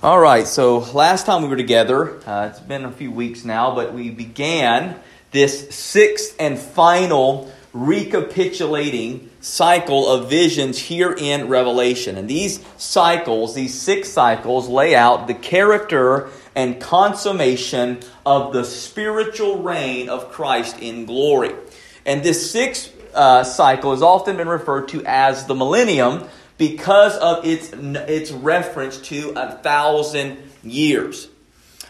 All right, so last time we were together, uh, it's been a few weeks now, but we began this sixth and final recapitulating cycle of visions here in Revelation. And these cycles, these six cycles, lay out the character and consummation of the spiritual reign of Christ in glory. And this sixth uh, cycle has often been referred to as the millennium because of its, its reference to a thousand years.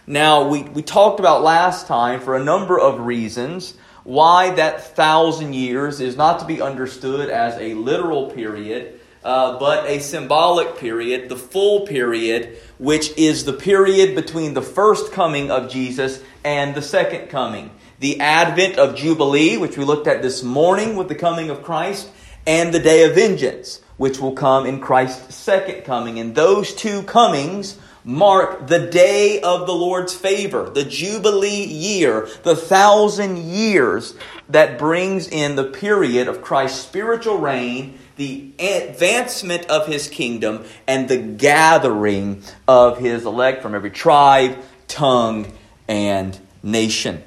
Now, we, we talked about last time for a number of reasons why that thousand years is not to be understood as a literal period, uh, but a symbolic period, the full period, which is the period between the first coming of Jesus and the second coming. The advent of Jubilee, which we looked at this morning with the coming of Christ, and the day of vengeance which will come in Christ's second coming. And those two comings mark the day of the Lord's favor, the Jubilee year, the thousand years that brings in the period of Christ's spiritual reign, the advancement of his kingdom, and the gathering of his elect from every tribe, tongue, and nation.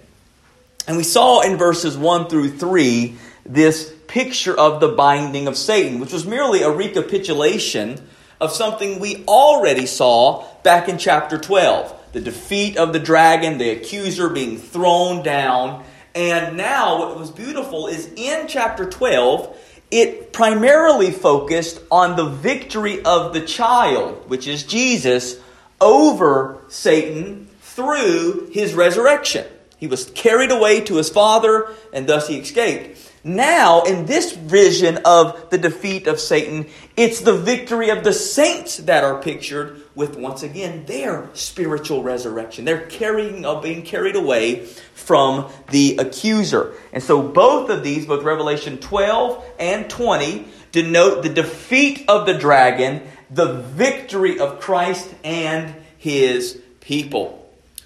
And we saw in verses 1 through 3 this picture of the binding of Satan, which was merely a recapitulation of something we already saw back in chapter 12 the defeat of the dragon, the accuser being thrown down. And now, what was beautiful is in chapter 12, it primarily focused on the victory of the child, which is Jesus, over Satan through his resurrection. He was carried away to his Father, and thus he escaped. Now, in this vision of the defeat of Satan, it's the victory of the saints that are pictured with, once again, their spiritual resurrection. They're carrying, uh, being carried away from the accuser. And so both of these, both Revelation 12 and 20, denote the defeat of the dragon, the victory of Christ and his people.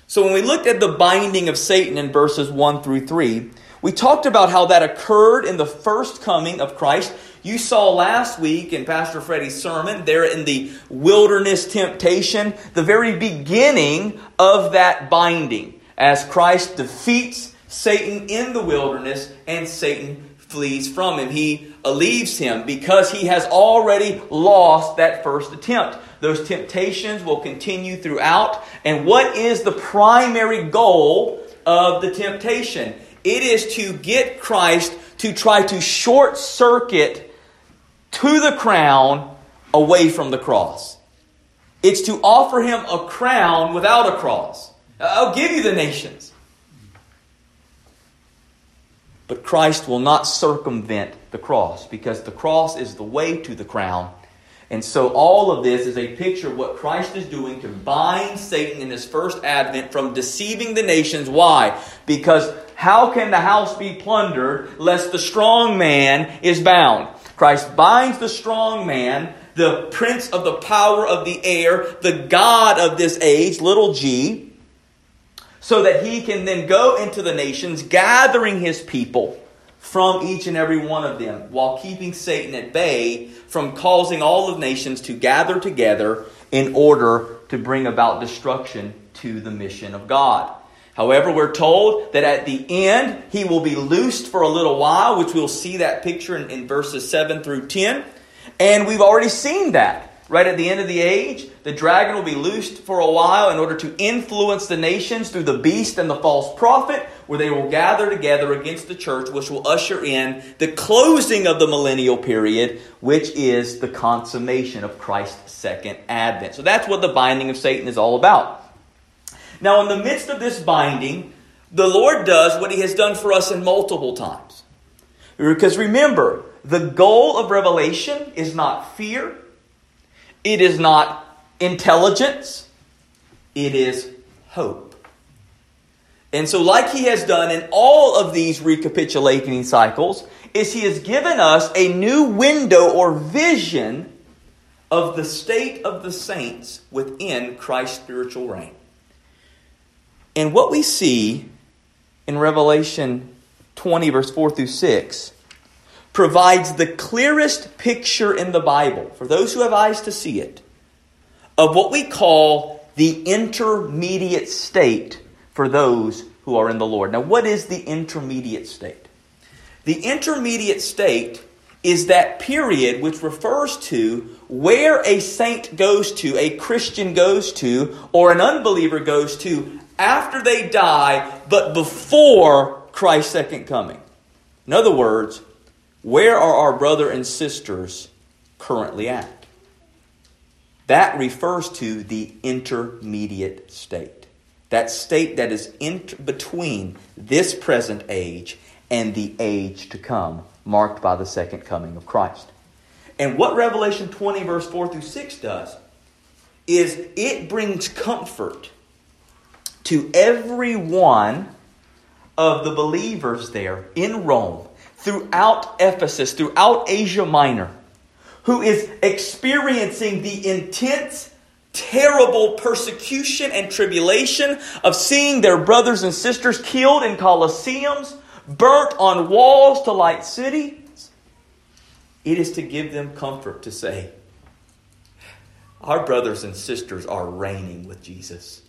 So when we looked at the binding of Satan in verses 1 through 3, we talked about how that occurred in the first coming of Christ. You saw last week in Pastor Freddie's sermon, there in the wilderness temptation, the very beginning of that binding as Christ defeats Satan in the wilderness and Satan flees from him. He leaves him because he has already lost that first attempt. Those temptations will continue throughout. And what is the primary goal of the temptation? It is to get Christ to try to short circuit to the crown away from the cross. It's to offer him a crown without a cross. I'll give you the nations. But Christ will not circumvent the cross because the cross is the way to the crown. And so all of this is a picture of what Christ is doing to bind Satan in his first advent from deceiving the nations. Why? Because how can the house be plundered lest the strong man is bound? Christ binds the strong man, the prince of the power of the air, the God of this age, little g, so that he can then go into the nations, gathering his people from each and every one of them, while keeping Satan at bay from causing all of nations to gather together in order to bring about destruction to the mission of God. However, we're told that at the end, he will be loosed for a little while, which we'll see that picture in, in, verses 7 through 10. And we've already seen that. Right at the end of the age, the dragon will be loosed for a while in order to influence the nations through the beast and the false prophet, where they will gather together against the church, which will usher in the closing of the millennial period, which is the consummation of Christ's second advent. So that's what the binding of Satan is all about. Now, in the midst of this binding, the Lord does what He has done for us in multiple times. Because remember, the goal of revelation is not fear, it is not intelligence, it is hope. And so, like He has done in all of these recapitulating cycles, is He has given us a new window or vision of the state of the saints within Christ's spiritual reign. And what we see in Revelation 20, verse 4 through 6, provides the clearest picture in the Bible, for those who have eyes to see it, of what we call the intermediate state for those who are in the Lord. Now, what is the intermediate state? The intermediate state is that period which refers to where a saint goes to, a Christian goes to, or an unbeliever goes to after they die, but before Christ's second coming. In other words, where are our brother and sisters currently at? That refers to the intermediate state. That state that is in between this present age and the age to come, marked by the second coming of Christ. And what Revelation 20, verse 4 through 6 does is it brings comfort to every one of the believers there in Rome, throughout Ephesus, throughout Asia Minor, who is experiencing the intense, terrible persecution and tribulation of seeing their brothers and sisters killed in colosseums, burnt on walls to light cities. It is to give them comfort to say, Our brothers and sisters are reigning with Jesus.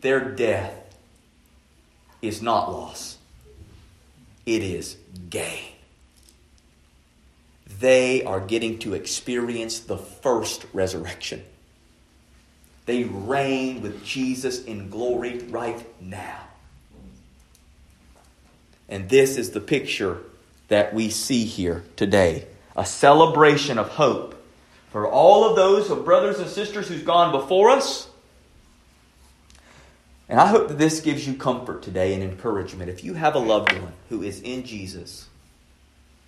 Their death is not loss, it is gain. They are getting to experience the first resurrection. They reign with Jesus in glory right now. And this is the picture that we see here today a celebration of hope for all of those of brothers and sisters who's gone before us and I hope that this gives you comfort today and encouragement. If you have a loved one who is in Jesus,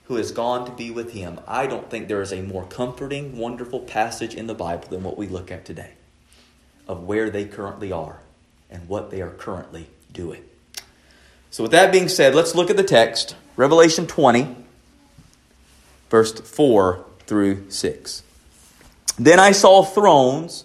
who has gone to be with him, I don't think there is a more comforting, wonderful passage in the Bible than what we look at today of where they currently are and what they are currently doing. So, with that being said, let's look at the text Revelation 20, verse 4 through 6. Then I saw thrones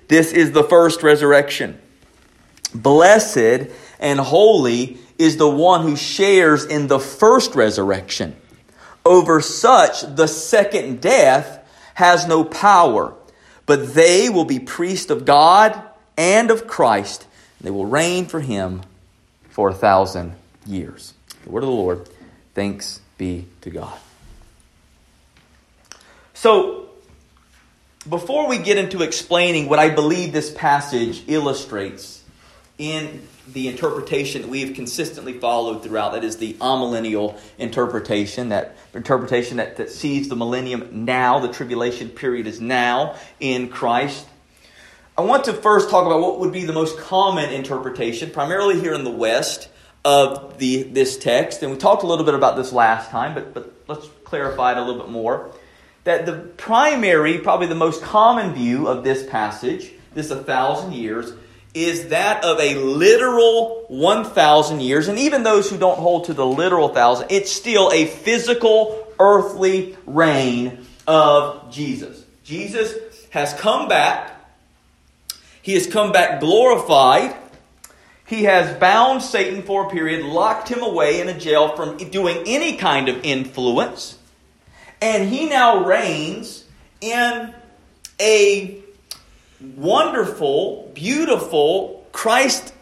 This is the first resurrection. Blessed and holy is the one who shares in the first resurrection. Over such, the second death has no power, but they will be priests of God and of Christ. And They will reign for him for a thousand years. The word of the Lord. Thanks be to God. So, before we get into explaining what I believe this passage illustrates in the interpretation that we have consistently followed throughout, that is the amillennial interpretation, that interpretation that, that sees the millennium now, the tribulation period is now in Christ. I want to first talk about what would be the most common interpretation, primarily here in the West, of the, this text. And we talked a little bit about this last time, but, but let's clarify it a little bit more that the primary, probably the most common view of this passage, this a thousand years, is that of a literal 1,000 years. And even those who don't hold to the literal thousand, it's still a physical, earthly reign of Jesus. Jesus has come back. He has come back glorified. He has bound Satan for a period, locked him away in a jail from doing any kind of influence. And he now reigns in a wonderful, beautiful, Christ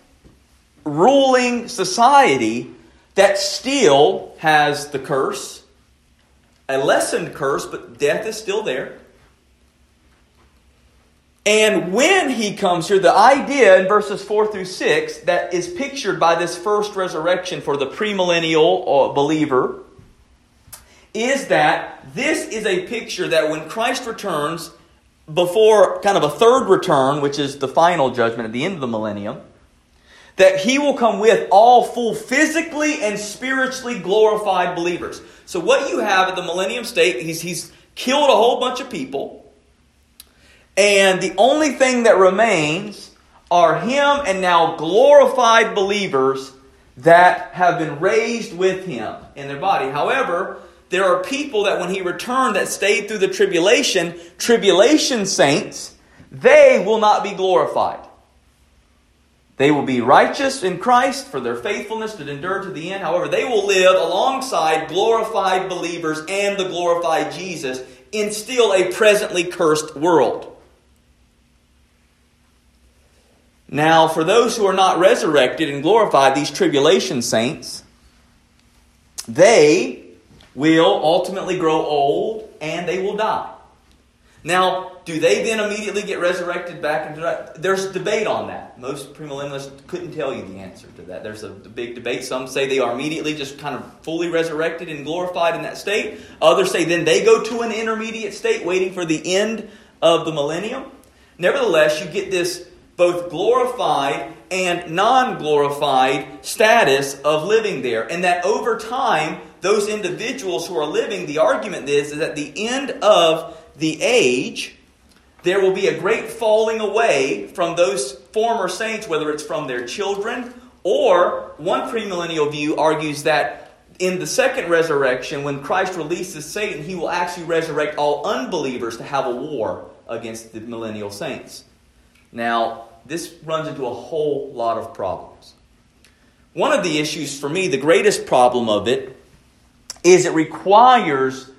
ruling society that still has the curse, a lessened curse, but death is still there. And when he comes here, the idea in verses 4 through 6 that is pictured by this first resurrection for the premillennial uh, believer is that this is a picture that when Christ returns, before kind of a third return, which is the final judgment at the end of the millennium, that he will come with all full physically and spiritually glorified believers. So, what you have at the millennium state, he's, he's killed a whole bunch of people. And the only thing that remains are him and now glorified believers that have been raised with him in their body. However, there are people that when he returned that stayed through the tribulation, tribulation saints, they will not be glorified. They will be righteous in Christ for their faithfulness to endure to the end. However, they will live alongside glorified believers and the glorified Jesus in still a presently cursed world. Now, for those who are not resurrected and glorified, these tribulation saints, they will ultimately grow old and they will die. Now, do they then immediately get resurrected back into There's debate on that. Most premillennialists couldn't tell you the answer to that. There's a big debate. Some say they are immediately just kind of fully resurrected and glorified in that state. Others say then they go to an intermediate state waiting for the end of the millennium. Nevertheless, you get this both glorified and non glorified status of living there. And that over time, those individuals who are living, the argument is, is at the end of the age, there will be a great falling away from those former saints, whether it's from their children or one premillennial view argues that in the second resurrection, when Christ releases Satan, he will actually resurrect all unbelievers to have a war against the millennial saints. Now, this runs into a whole lot of problems. One of the issues for me, the greatest problem of it, is it requires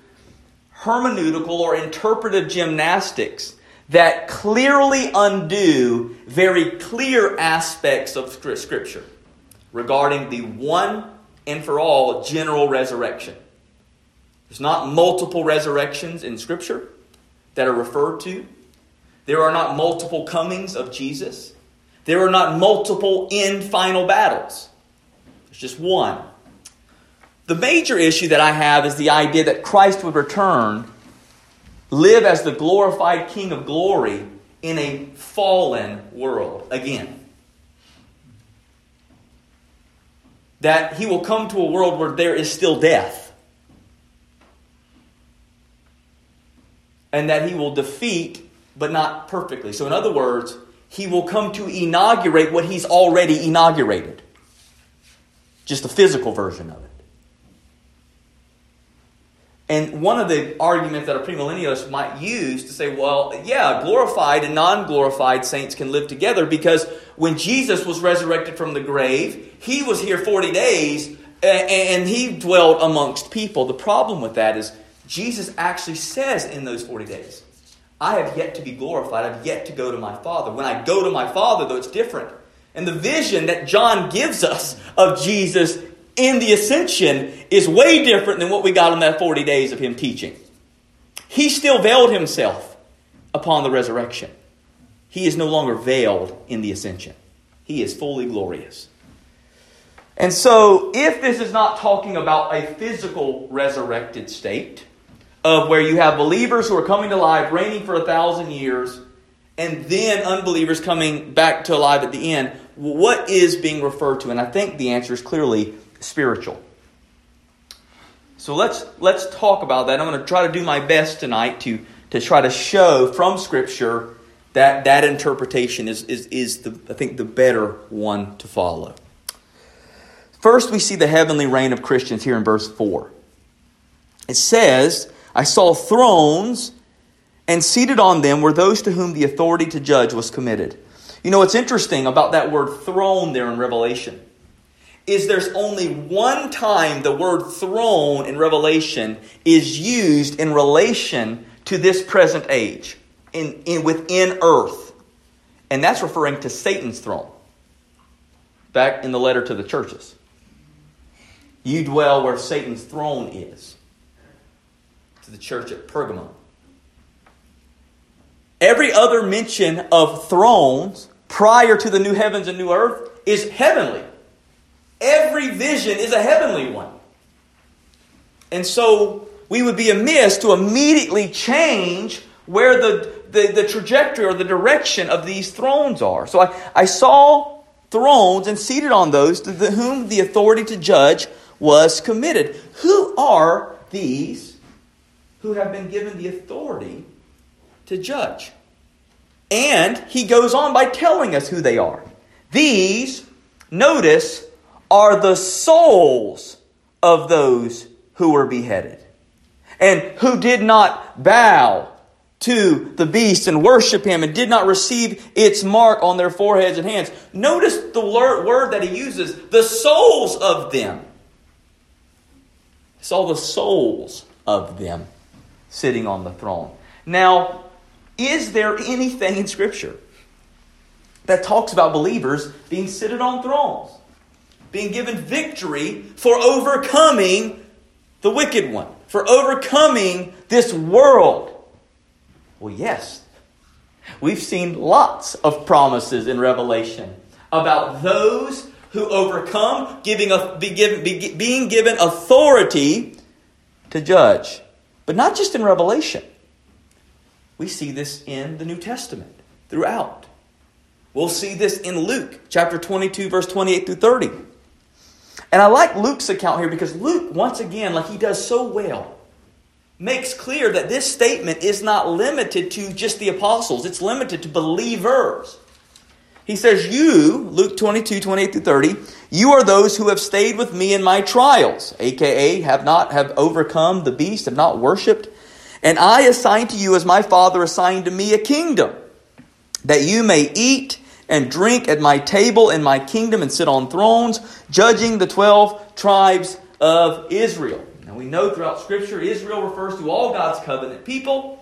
hermeneutical or interpretive gymnastics that clearly undo very clear aspects of Scripture regarding the one and for all general resurrection. There's not multiple resurrections in Scripture that are referred to. There are not multiple comings of Jesus. There are not multiple end final battles. There's just one. The major issue that I have is the idea that Christ would return, live as the glorified King of glory in a fallen world again. That he will come to a world where there is still death. And that he will defeat, but not perfectly. So, in other words, he will come to inaugurate what he's already inaugurated. Just a physical version of it. And one of the arguments that a premillennialist might use to say, well, yeah, glorified and non glorified saints can live together because when Jesus was resurrected from the grave, he was here 40 days and he dwelled amongst people. The problem with that is Jesus actually says in those 40 days, I have yet to be glorified. I've yet to go to my Father. When I go to my Father, though, it's different. And the vision that John gives us of Jesus in the ascension is way different than what we got in that 40 days of him teaching. He still veiled himself upon the resurrection. He is no longer veiled in the ascension. He is fully glorious. And so, if this is not talking about a physical resurrected state, of where you have believers who are coming to life, reigning for a thousand years, and then unbelievers coming back to life at the end, what is being referred to? And I think the answer is clearly spiritual. So let's let's talk about that. I'm going to try to do my best tonight to to try to show from Scripture that that interpretation is is is the I think the better one to follow. First, we see the heavenly reign of Christians here in verse four. It says, "I saw thrones." And seated on them were those to whom the authority to judge was committed. You know what's interesting about that word throne there in Revelation? Is there's only one time the word throne in Revelation is used in relation to this present age, in, in, within earth. And that's referring to Satan's throne. Back in the letter to the churches. You dwell where Satan's throne is. To the church at Pergamum. Every other mention of thrones prior to the new heavens and new earth is heavenly. Every vision is a heavenly one. And so we would be amiss to immediately change where the, the, the, trajectory or the direction of these thrones are. So I, I saw thrones and seated on those to the, whom the authority to judge was committed. Who are these who have been given the authority to judge? And he goes on by telling us who they are. These, notice, are the souls of those who were beheaded and who did not bow to the beast and worship him and did not receive its mark on their foreheads and hands. Notice the word that he uses the souls of them. It's all the souls of them sitting on the throne. Now, is there anything in Scripture that talks about believers being seated on thrones, being given victory for overcoming the wicked one, for overcoming this world? Well, yes. We've seen lots of promises in Revelation about those who overcome, giving a, be given, be, being given authority to judge. But not just in Revelation. We see this in the New Testament throughout. We'll see this in Luke chapter 22, verse 28 through 30. And I like Luke's account here because Luke, once again, like he does so well, makes clear that this statement is not limited to just the apostles, it's limited to believers. He says, You, Luke 22, 28 through 30, you are those who have stayed with me in my trials, aka have not have overcome the beast, have not worshipped. And I assign to you as my father assigned to me a kingdom, that you may eat and drink at my table in my kingdom and sit on thrones, judging the twelve tribes of Israel. Now we know throughout Scripture, Israel refers to all God's covenant people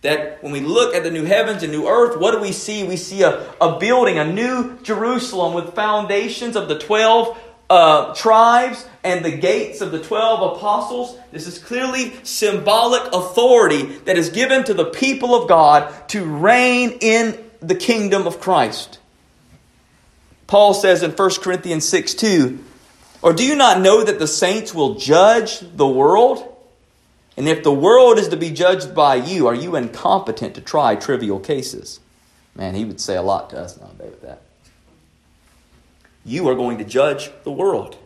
that when we look at the new heavens and new earth, what do we see? We see a, a building, a new Jerusalem with foundations of the 12 uh, tribes and the gates of the 12 apostles. This is clearly symbolic authority that is given to the people of God to reign in the kingdom of Christ. Paul says in 1 Corinthians 6 2, Or do you not know that the saints will judge the world? And if the world is to be judged by you, are you incompetent to try trivial cases? Man, he would say a lot to us nowadays with that. You are going to judge the world.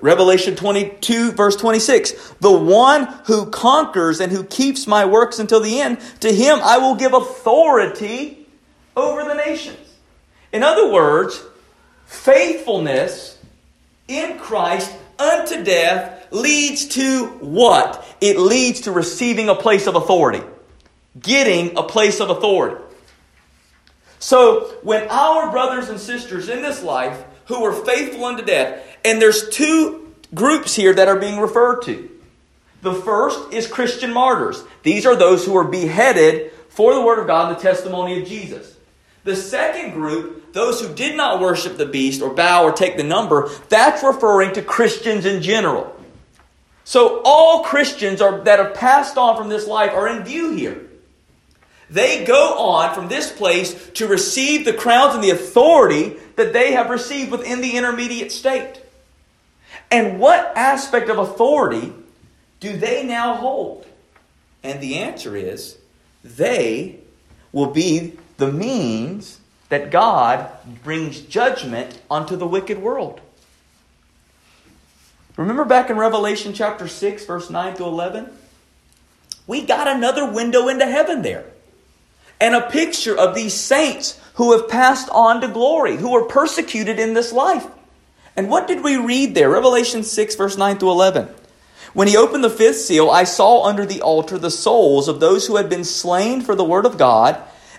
Revelation 22, verse 26 The one who conquers and who keeps my works until the end, to him I will give authority over the nations. In other words, faithfulness in Christ unto death leads to what? It leads to receiving a place of authority, getting a place of authority. So, when our brothers and sisters in this life who were faithful unto death, and there's two groups here that are being referred to. The first is Christian martyrs. These are those who were beheaded for the Word of God and the testimony of Jesus. The second group, those who did not worship the beast or bow or take the number, that's referring to Christians in general. So all Christians are, that have passed on from this life are in view here. They go on from this place to receive the crowns and the authority that they have received within the intermediate state. And what aspect of authority do they now hold? And the answer is they will be the means that God brings judgment onto the wicked world. Remember back in Revelation chapter 6, verse 9 to 11? We got another window into heaven there. And a picture of these saints who have passed on to glory, who were persecuted in this life. And what did we read there? Revelation 6, verse 9 to 11. When he opened the fifth seal, I saw under the altar the souls of those who had been slain for the word of God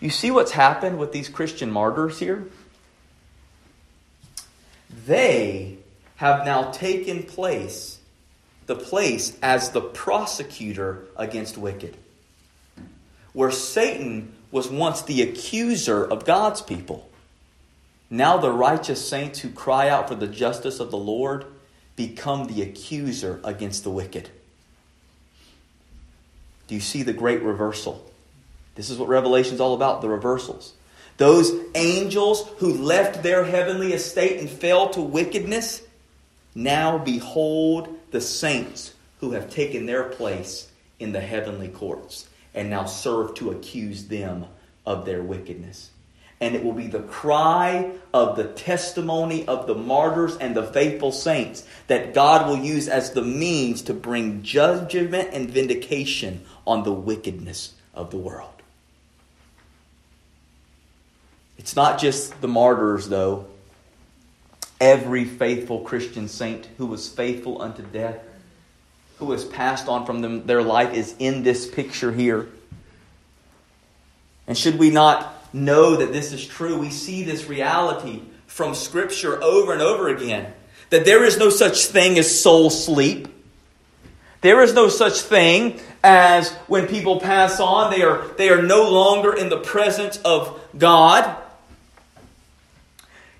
You see what's happened with these Christian martyrs here? They have now taken place, the place as the prosecutor against wicked. Where Satan was once the accuser of God's people. Now the righteous saints who cry out for the justice of the Lord become the accuser against the wicked. Do you see the great reversal This is what Revelation is all about the reversals. Those angels who left their heavenly estate and fell to wickedness, now behold the saints who have taken their place in the heavenly courts and now serve to accuse them of their wickedness. And it will be the cry of the testimony of the martyrs and the faithful saints that God will use as the means to bring judgment and vindication on the wickedness of the world. It's not just the martyrs, though. Every faithful Christian saint who was faithful unto death, who has passed on from them, their life, is in this picture here. And should we not know that this is true, we see this reality from Scripture over and over again that there is no such thing as soul sleep. There is no such thing as when people pass on, they are, they are no longer in the presence of God.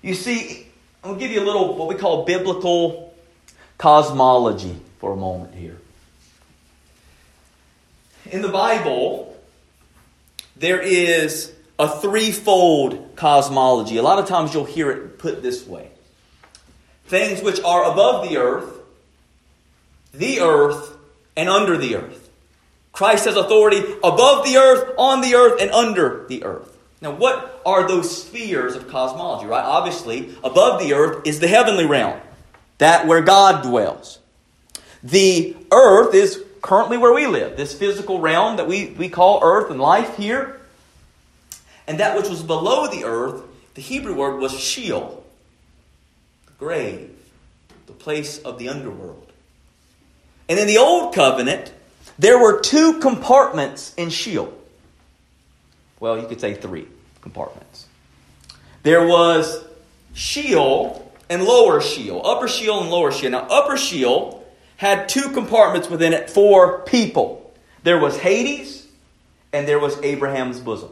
You see, I'll give you a little what we call biblical cosmology for a moment here. In the Bible, there is a threefold cosmology. A lot of times you'll hear it put this way things which are above the earth, the earth, and under the earth. Christ has authority above the earth, on the earth, and under the earth. Now, what are those spheres of cosmology, right? Obviously, above the earth is the heavenly realm, that where God dwells. The earth is currently where we live, this physical realm that we, we call earth and life here. And that which was below the earth, the Hebrew word was Sheol, the grave, the place of the underworld. And in the Old Covenant, there were two compartments in Sheol. Well, you could say three compartments. There was Sheol and lower Sheol, upper Sheol and lower Sheol. Now, upper Sheol had two compartments within it for people. There was Hades and there was Abraham's bosom.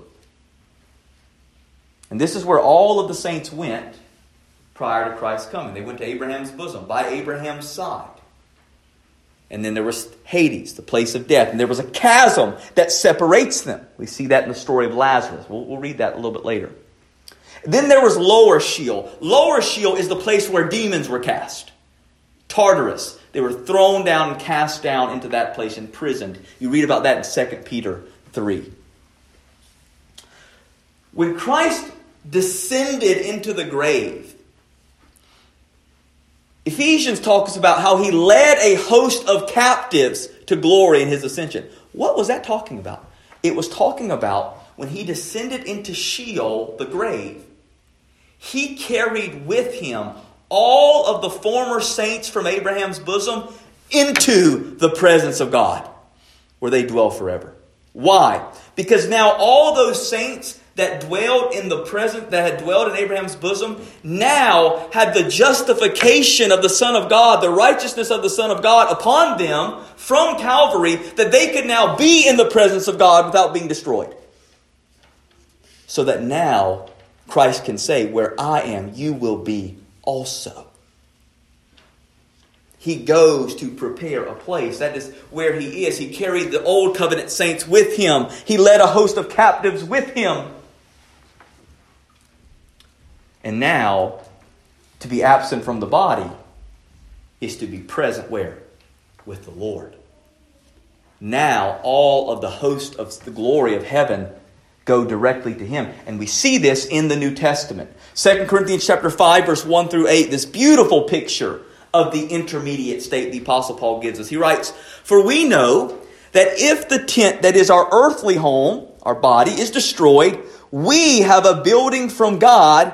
And this is where all of the saints went prior to Christ's coming. They went to Abraham's bosom, by Abraham's side. And then there was Hades, the place of death. And there was a chasm that separates them. We see that in the story of Lazarus. We'll, we'll read that a little bit later. Then there was lower Sheol. Lower Sheol is the place where demons were cast. Tartarus. They were thrown down and cast down into that place, imprisoned. You read about that in 2 Peter 3. When Christ descended into the grave, Ephesians talks about how he led a host of captives to glory in his ascension. What was that talking about? It was talking about when he descended into Sheol, the grave, he carried with him all of the former saints from Abraham's bosom into the presence of God, where they dwell forever. Why? Because now all those saints that dwelled in the present, that had dwelled in Abraham's bosom, now had the justification of the Son of God, the righteousness of the Son of God upon them from Calvary, that they could now be in the presence of God without being destroyed. So that now Christ can say, Where I am, you will be also. He goes to prepare a place. That is where he is. He carried the old covenant saints with him. He led a host of captives with him. And now, to be absent from the body is to be present where? With the Lord. Now, all of the host of the glory of heaven go directly to him. And we see this in the New Testament. 2 Corinthians chapter 5 verse 1 through 8, this beautiful picture of the intermediate state the apostle Paul gives us. He writes, "For we know that if the tent that is our earthly home, our body is destroyed, we have a building from God,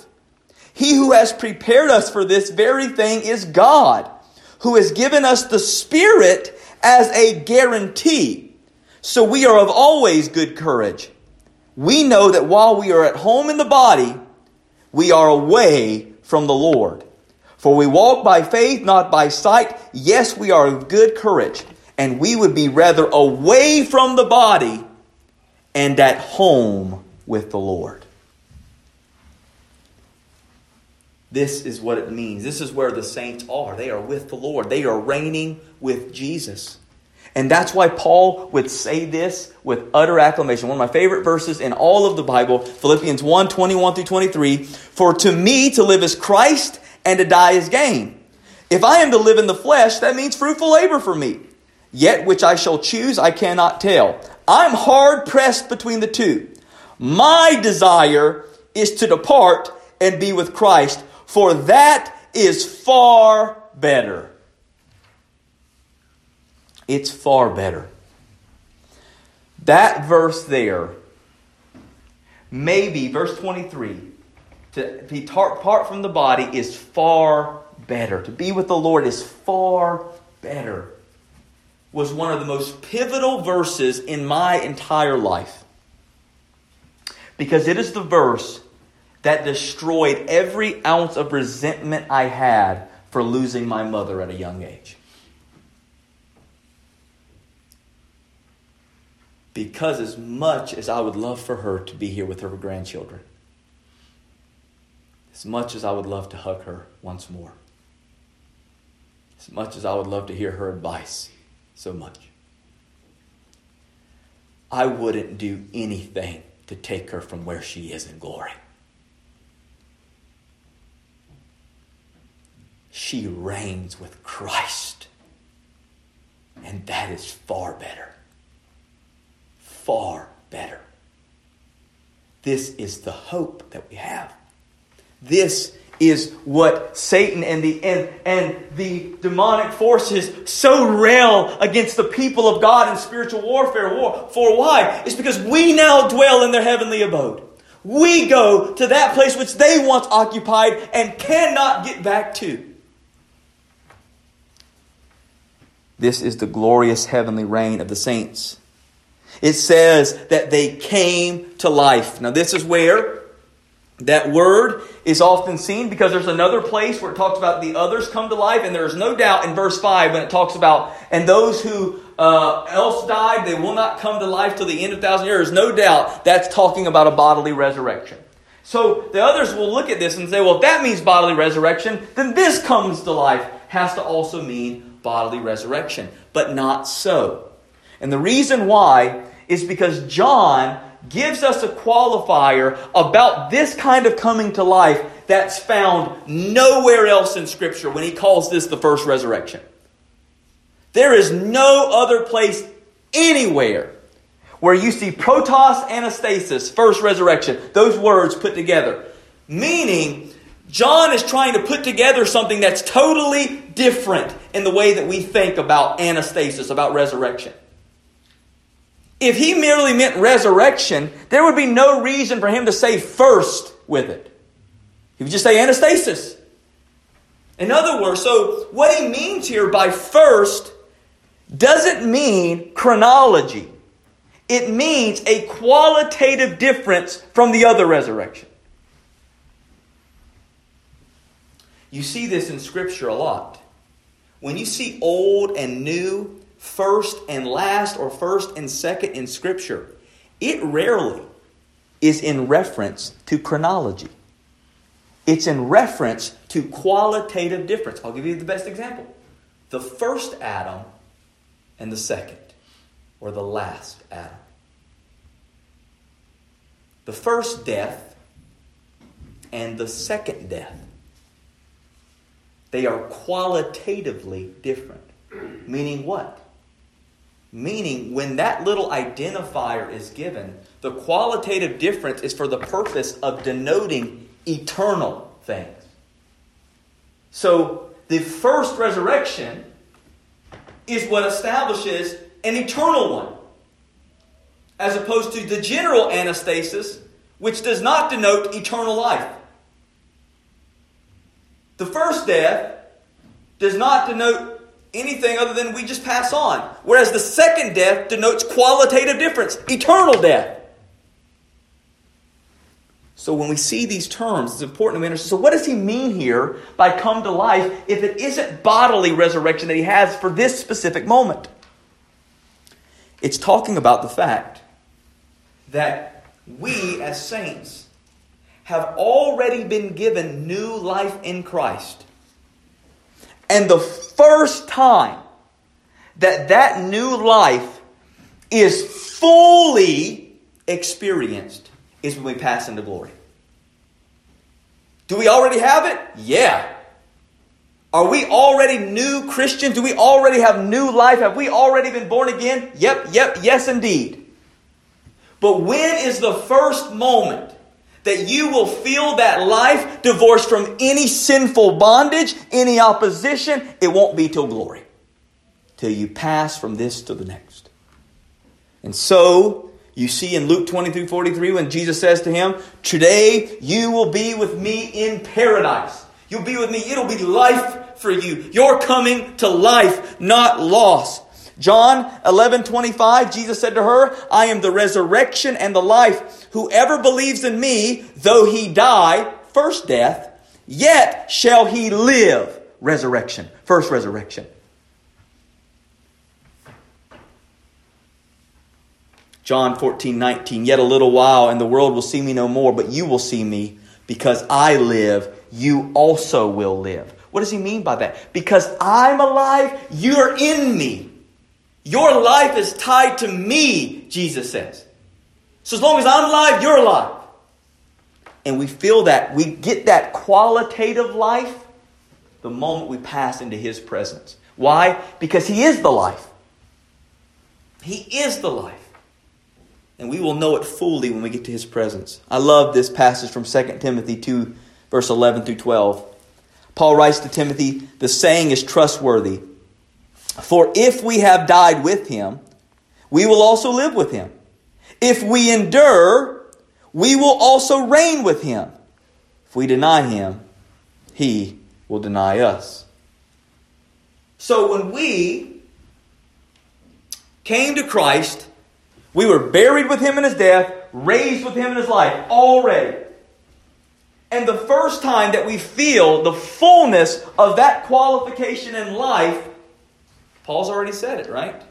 He who has prepared us for this very thing is God, who has given us the Spirit as a guarantee. So we are of always good courage. We know that while we are at home in the body, we are away from the Lord. For we walk by faith, not by sight. Yes, we are of good courage, and we would be rather away from the body and at home with the Lord. This is what it means. This is where the saints are. They are with the Lord, they are reigning with Jesus. And that's why Paul would say this with utter acclamation. One of my favorite verses in all of the Bible, Philippians 1 21 through 23. For to me to live is Christ, and to die is gain. If I am to live in the flesh, that means fruitful labor for me. Yet which I shall choose, I cannot tell. I'm hard pressed between the two. My desire is to depart and be with Christ, for that is far better. It's far better. That verse there, maybe, verse 23, to be apart from the body is far better. To be with the Lord is far better. Was one of the most pivotal verses in my entire life. Because it is the verse that destroyed every ounce of resentment I had for losing my mother at a young age. because as much as I would love for her to be here with her grandchildren, as much as I would love to hug her once more, as much as I would love to hear her advice so much, I wouldn't do anything to take her from where she is in glory. She reigns with Christ, and that is far better far better. This is the hope that we have. This is what Satan and the and, and the demonic forces so rail against the people of God in spiritual warfare. War. For why? It's because we now dwell in their heavenly abode. We go to that place which they once occupied and cannot get back to. This is the glorious heavenly reign of the saints. It says that they came to life. Now, this is where that word is often seen because there's another place where it talks about the others come to life, and there is no doubt in verse 5 when it talks about, and those who uh, else died, they will not come to life till the end of thousand years. No doubt that's talking about a bodily resurrection. So the others will look at this and say, well, if that means bodily resurrection, then this comes to life has to also mean bodily resurrection. But not so. And the reason why is because John gives us a qualifier about this kind of coming to life that's found nowhere else in Scripture when he calls this the first resurrection. There is no other place anywhere where you see protos anastasis, first resurrection, those words put together. Meaning, John is trying to put together something that's totally different in the way that we think about anastasis, about resurrection. If he merely meant resurrection, there would be no reason for him to say first with it. He would just say anastasis. In other words, so what he means here by first doesn't mean chronology. It means a qualitative difference from the other resurrection. You see this in Scripture a lot. When you see old and new first and last or first and second in Scripture, it rarely is in reference to chronology. It's in reference to qualitative difference. I'll give you the best example the first Adam and the second, or the last Adam. The first death and the second death. They are qualitatively different. Meaning what? Meaning, when that little identifier is given, the qualitative difference is for the purpose of denoting eternal things. So, the first resurrection is what establishes an eternal one, as opposed to the general anastasis, which does not denote eternal life. The first death does not denote anything other than we just pass on. Whereas the second death denotes qualitative difference, eternal death. So when we see these terms, it's important to understand. So what does he mean here by come to life if it isn't bodily resurrection that he has for this specific moment? It's talking about the fact that we as saints have already been given new life in Christ. And the first time that that new life is fully experienced is when we pass into glory. Do we already have it? Yeah. Are we already new Christians? Do we already have new life? Have we already been born again? Yep, yep, yes, indeed. But when is the first moment that you will feel that life divorced from any sinful bondage, any opposition? It won't be till glory, till you pass from this to the next. And so, you see in Luke 23 43 when Jesus says to him, Today you will be with me in paradise. You'll be with me. It'll be life for you. You're coming to life, not loss. John 11 25, Jesus said to her, I am the resurrection and the life. Whoever believes in me, though he die, first death, yet shall he live. Resurrection, first resurrection. John 14, 19. Yet a little while, and the world will see me no more, but you will see me because I live, you also will live. What does he mean by that? Because I'm alive, you're in me. Your life is tied to me, Jesus says. So as long as I'm alive, you're alive. And we feel that, we get that qualitative life the moment we pass into his presence. Why? Because he is the life. He is the life and we will know it fully when we get to his presence. I love this passage from 2 Timothy 2, verse 11 through 12. Paul writes to Timothy, The saying is trustworthy. For if we have died with him, we will also live with him. If we endure, we will also reign with him. If we deny him, he will deny us. So when we came to Christ, we were buried with him in his death, raised with him in his life already. And the first time that we feel the fullness of that qualification in life, Paul's already said it, right?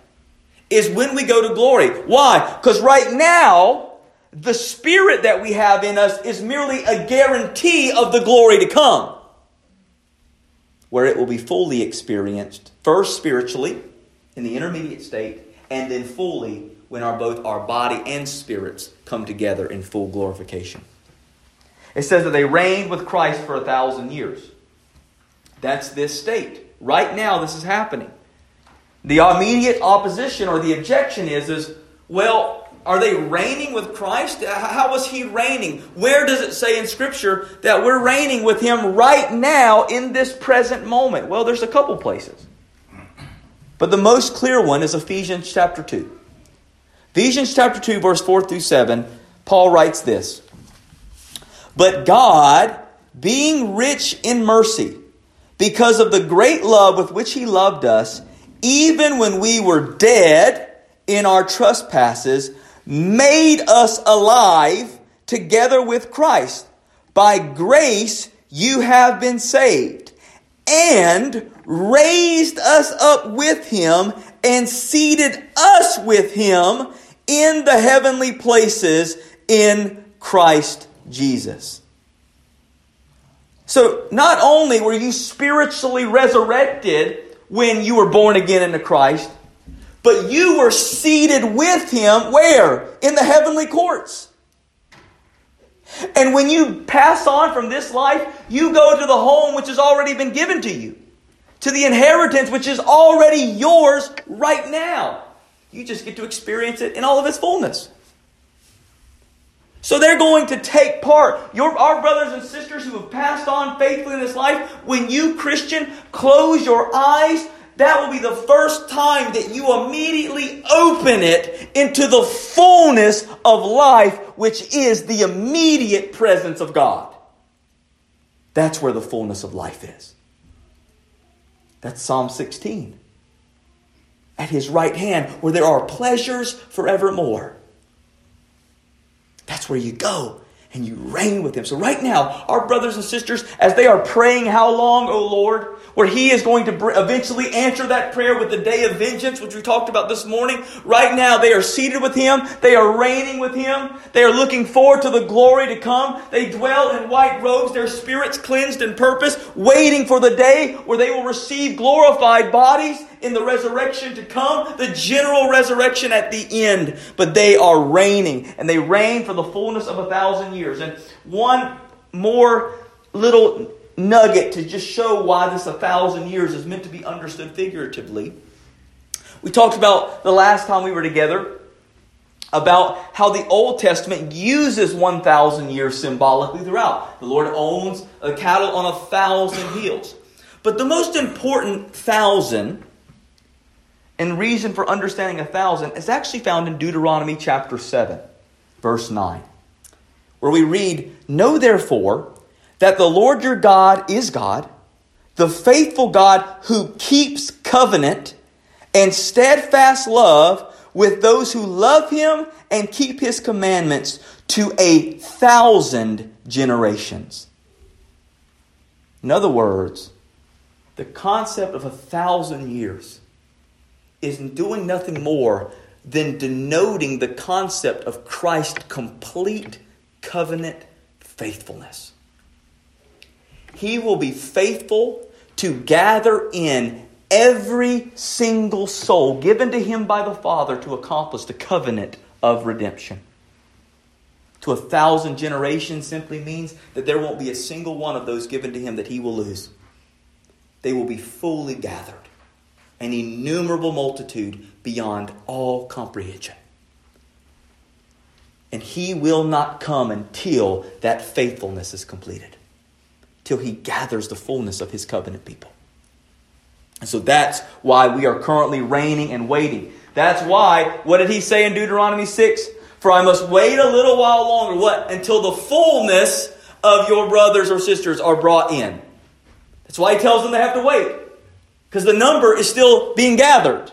Is when we go to glory. Why? Because right now, the spirit that we have in us is merely a guarantee of the glory to come, where it will be fully experienced, first spiritually, in the intermediate state, and then fully when our both our body and spirits come together in full glorification. It says that they reigned with Christ for a thousand years. That's this state. Right now, this is happening. The immediate opposition or the objection is, is well, are they reigning with Christ? How was he reigning? Where does it say in Scripture that we're reigning with him right now in this present moment? Well, there's a couple places. But the most clear one is Ephesians chapter 2. Ephesians chapter 2, verse 4 through 7, Paul writes this But God, being rich in mercy, because of the great love with which he loved us, even when we were dead in our trespasses, made us alive together with Christ. By grace you have been saved, and raised us up with him and seated us with him in the heavenly places in Christ Jesus. So, not only were you spiritually resurrected when you were born again into Christ, but you were seated with Him where? In the heavenly courts. And when you pass on from this life, you go to the home which has already been given to you to the inheritance which is already yours right now. You just get to experience it in all of its fullness. So they're going to take part. Your, our brothers and sisters who have passed on faithfully in this life, when you, Christian, close your eyes, that will be the first time that you immediately open it into the fullness of life, which is the immediate presence of God. That's where the fullness of life is. That's Psalm 16. At his right hand, where there are pleasures forevermore. That's where you go and you reign with him. So, right now, our brothers and sisters, as they are praying, How long, O Lord? where he is going to eventually answer that prayer with the day of vengeance, which we talked about this morning. Right now, they are seated with him. They are reigning with him. They are looking forward to the glory to come. They dwell in white robes, their spirits cleansed in purpose, waiting for the day where they will receive glorified bodies in the resurrection to come, the general resurrection at the end. But they are reigning, and they reign for the fullness of a thousand years. And one more little nugget to just show why this a thousand years is meant to be understood figuratively. We talked about the last time we were together about how the Old Testament uses 1,000 years symbolically throughout. The Lord owns a cattle on a thousand hills. But the most important thousand and reason for understanding a thousand is actually found in Deuteronomy chapter 7, verse 9, where we read, Know therefore that the Lord your God is God, the faithful God who keeps covenant and steadfast love with those who love him and keep his commandments to a thousand generations. In other words, the concept of a thousand years is doing nothing more than denoting the concept of Christ's complete covenant faithfulness. He will be faithful to gather in every single soul given to him by the Father to accomplish the covenant of redemption. To a thousand generations simply means that there won't be a single one of those given to him that he will lose. They will be fully gathered, an innumerable multitude beyond all comprehension. And he will not come until that faithfulness is completed till he gathers the fullness of his covenant people. And so that's why we are currently reigning and waiting. That's why, what did he say in Deuteronomy 6? For I must wait a little while longer. What? Until the fullness of your brothers or sisters are brought in. That's why he tells them they have to wait. Because the number is still being gathered.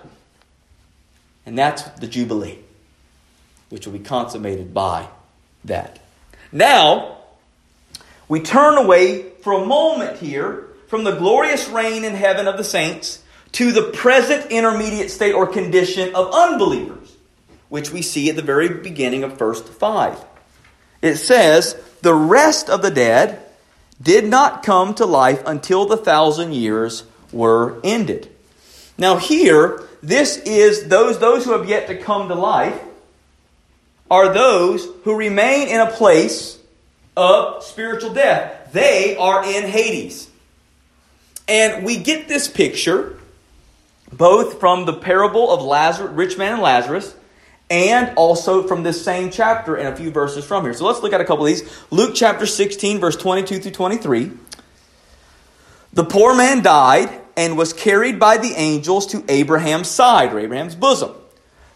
And that's the Jubilee, which will be consummated by that. Now, we turn away for a moment here from the glorious reign in heaven of the saints to the present intermediate state or condition of unbelievers, which we see at the very beginning of verse 5. It says, The rest of the dead did not come to life until the thousand years were ended. Now, here, this is those, those who have yet to come to life are those who remain in a place of spiritual death. They are in Hades. And we get this picture both from the parable of Lazarus, rich man and Lazarus, and also from this same chapter and a few verses from here. So let's look at a couple of these. Luke chapter 16, verse 22 through 23. The poor man died and was carried by the angels to Abraham's side, or Abraham's bosom.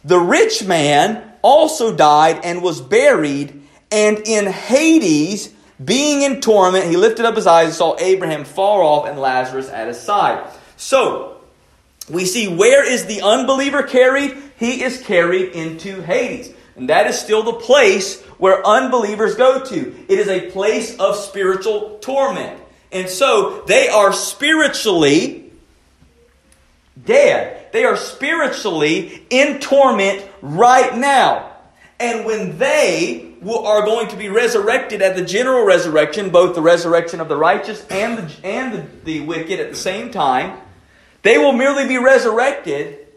The rich man also died and was buried and in Hades, being in torment, he lifted up his eyes and saw Abraham far off and Lazarus at his side. So, we see where is the unbeliever carried? He is carried into Hades. And that is still the place where unbelievers go to. It is a place of spiritual torment. And so they are spiritually dead. They are spiritually in torment right now. And when they are going to be resurrected at the general resurrection, both the resurrection of the righteous and the, and the, the wicked at the same time, they will merely be resurrected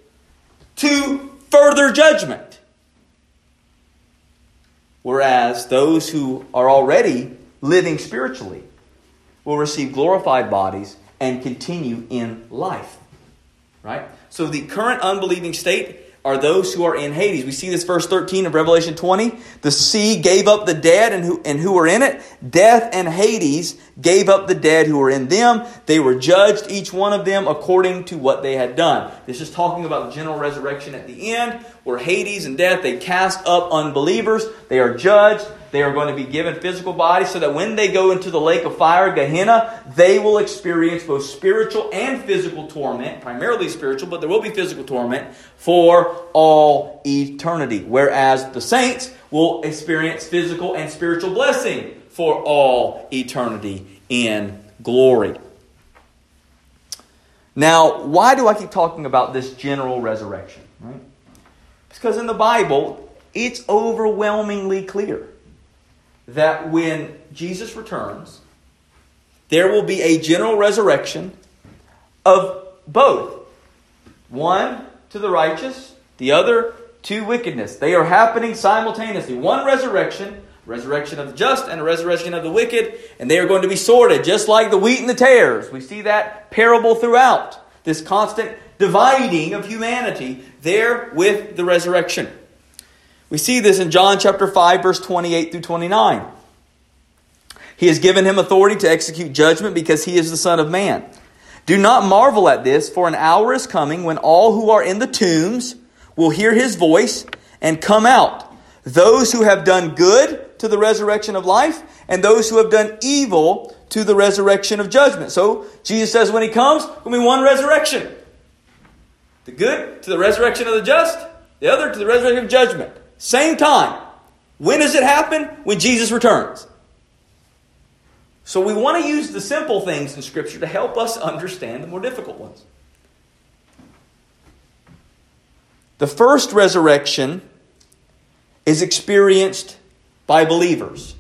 to further judgment. Whereas those who are already living spiritually will receive glorified bodies and continue in life. Right? So the current unbelieving state are those who are in Hades. We see this verse 13 of Revelation 20. The sea gave up the dead and who, and who were in it. Death and Hades gave up the dead who were in them. They were judged, each one of them, according to what they had done. This is talking about the general resurrection at the end, where Hades and death, they cast up unbelievers. They are judged. They are going to be given physical bodies so that when they go into the lake of fire, Gehenna, they will experience both spiritual and physical torment, primarily spiritual, but there will be physical torment for all eternity. Whereas the saints will experience physical and spiritual blessing for all eternity in glory. Now, why do I keep talking about this general resurrection? Right? Because in the Bible, it's overwhelmingly clear that when Jesus returns, there will be a general resurrection of both. One to the righteous, the other to wickedness. They are happening simultaneously. One resurrection, resurrection of the just and a resurrection of the wicked, and they are going to be sorted just like the wheat and the tares. We see that parable throughout. This constant dividing of humanity there with the resurrection. We see this in John chapter 5 verse 28 through 29. He has given him authority to execute judgment because he is the son of man. Do not marvel at this, for an hour is coming when all who are in the tombs will hear his voice and come out. Those who have done good to the resurrection of life, and those who have done evil to the resurrection of judgment. So Jesus says when he comes, there'll be one resurrection. The good to the resurrection of the just, the other to the resurrection of judgment. Same time. When does it happen? When Jesus returns. So we want to use the simple things in Scripture to help us understand the more difficult ones. The first resurrection is experienced by believers.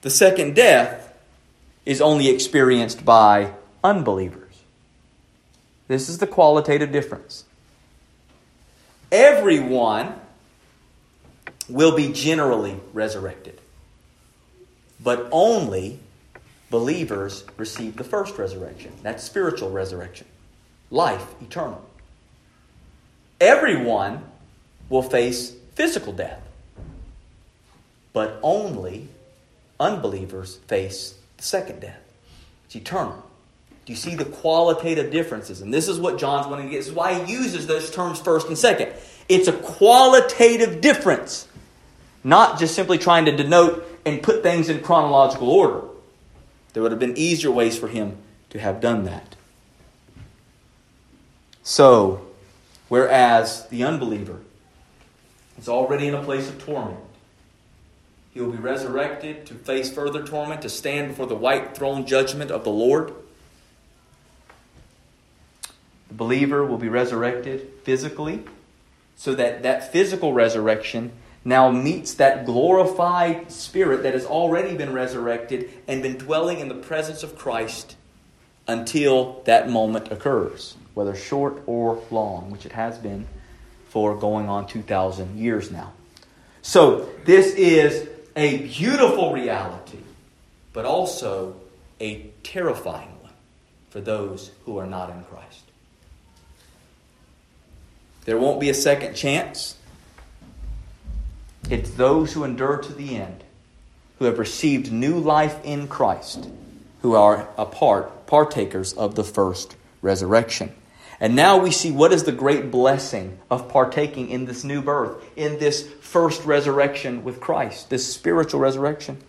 The second death is only experienced by unbelievers. This is the qualitative difference. Everyone will be generally resurrected, but only believers receive the first resurrection. That's spiritual resurrection, life eternal. Everyone will face physical death, but only unbelievers face the second death. It's eternal. Do you see the qualitative differences? And this is what John's wanting to get. This is why he uses those terms first and second. It's a qualitative difference, not just simply trying to denote and put things in chronological order. There would have been easier ways for him to have done that. So, whereas the unbeliever is already in a place of torment, he will be resurrected to face further torment, to stand before the white throne judgment of the Lord. The believer will be resurrected physically, so that that physical resurrection now meets that glorified spirit that has already been resurrected and been dwelling in the presence of Christ until that moment occurs, whether short or long, which it has been for going on 2,000 years now. So, this is a beautiful reality, but also a terrifying one for those who are not in Christ. There won't be a second chance. It's those who endure to the end, who have received new life in Christ, who are a part, partakers of the first resurrection. And now we see what is the great blessing of partaking in this new birth, in this first resurrection with Christ, this spiritual resurrection.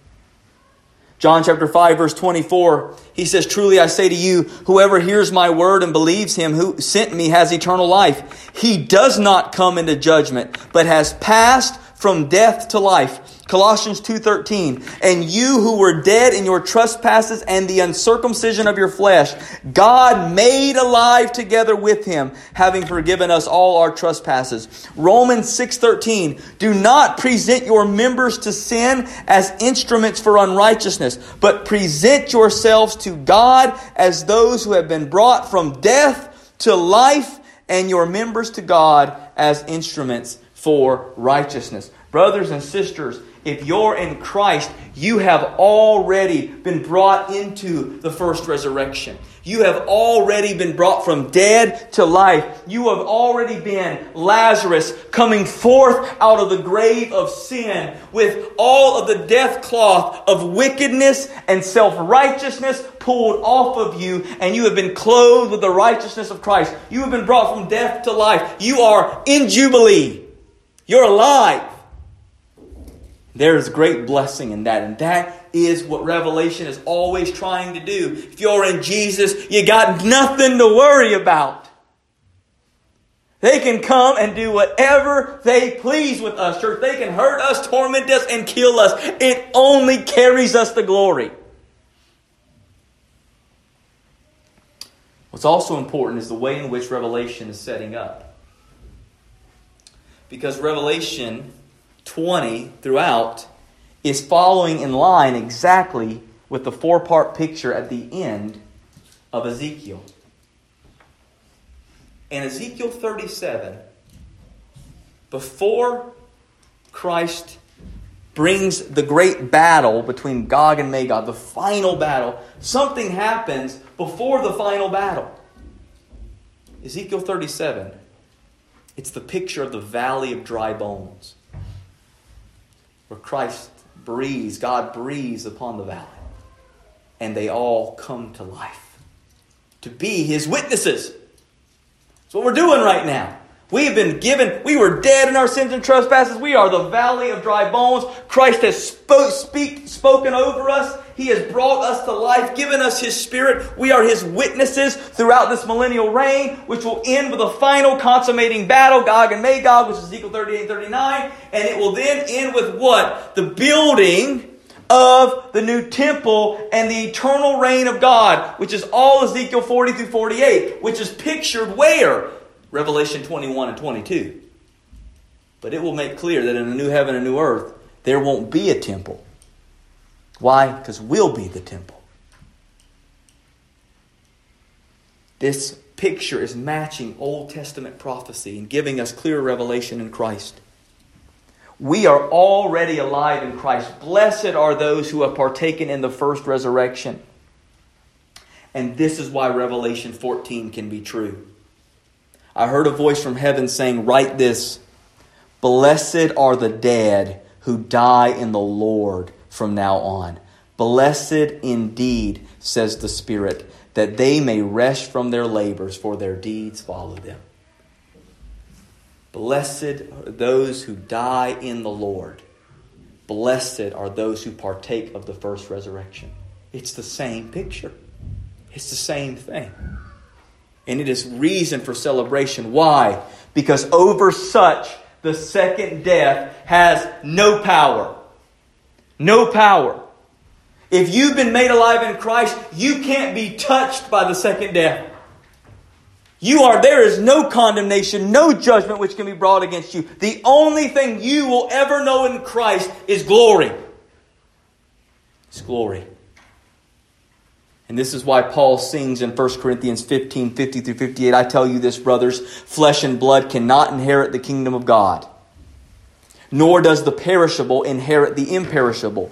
John chapter 5 verse 24, he says, Truly I say to you, whoever hears my word and believes him who sent me has eternal life. He does not come into judgment, but has passed from death to life. Colossians 2:13 And you who were dead in your trespasses and the uncircumcision of your flesh God made alive together with him having forgiven us all our trespasses. Romans 6:13 Do not present your members to sin as instruments for unrighteousness but present yourselves to God as those who have been brought from death to life and your members to God as instruments for righteousness. Brothers and sisters, if you're in Christ, you have already been brought into the first resurrection. You have already been brought from dead to life. You have already been Lazarus coming forth out of the grave of sin with all of the death cloth of wickedness and self righteousness pulled off of you, and you have been clothed with the righteousness of Christ. You have been brought from death to life. You are in Jubilee. You're alive. There is great blessing in that. And that is what Revelation is always trying to do. If you're in Jesus, you got nothing to worry about. They can come and do whatever they please with us, church. They can hurt us, torment us, and kill us. It only carries us to glory. What's also important is the way in which Revelation is setting up. Because Revelation 20 throughout is following in line exactly with the four part picture at the end of Ezekiel. In Ezekiel 37, before Christ brings the great battle between Gog and Magog, the final battle, something happens before the final battle. Ezekiel 37, it's the picture of the valley of dry bones, where Christ breathes, God breathes upon the valley, and they all come to life to be his witnesses. That's what we're doing right now. We have been given, we were dead in our sins and trespasses. We are the valley of dry bones. Christ has spoke, speak, spoken over us. He has brought us to life, given us His Spirit. We are His witnesses throughout this millennial reign, which will end with a final consummating battle, Gog and Magog, which is Ezekiel 38 and 39. And it will then end with what? The building of the new temple and the eternal reign of God, which is all Ezekiel 40 through 48, which is pictured where? Revelation 21 and 22. But it will make clear that in a new heaven and new earth, there won't be a temple. Why? Because we'll be the temple. This picture is matching Old Testament prophecy and giving us clear revelation in Christ. We are already alive in Christ. Blessed are those who have partaken in the first resurrection. And this is why Revelation 14 can be true. I heard a voice from heaven saying, Write this Blessed are the dead who die in the Lord from now on. Blessed indeed, says the Spirit, that they may rest from their labors, for their deeds follow them. Blessed are those who die in the Lord. Blessed are those who partake of the first resurrection. It's the same picture, it's the same thing. And it is reason for celebration. Why? Because over such, the second death has no power. No power. If you've been made alive in Christ, you can't be touched by the second death. You are, there is no condemnation, no judgment which can be brought against you. The only thing you will ever know in Christ is glory. It's glory. And this is why Paul sings in 1 Corinthians 15 50 through 58 I tell you this, brothers, flesh and blood cannot inherit the kingdom of God, nor does the perishable inherit the imperishable.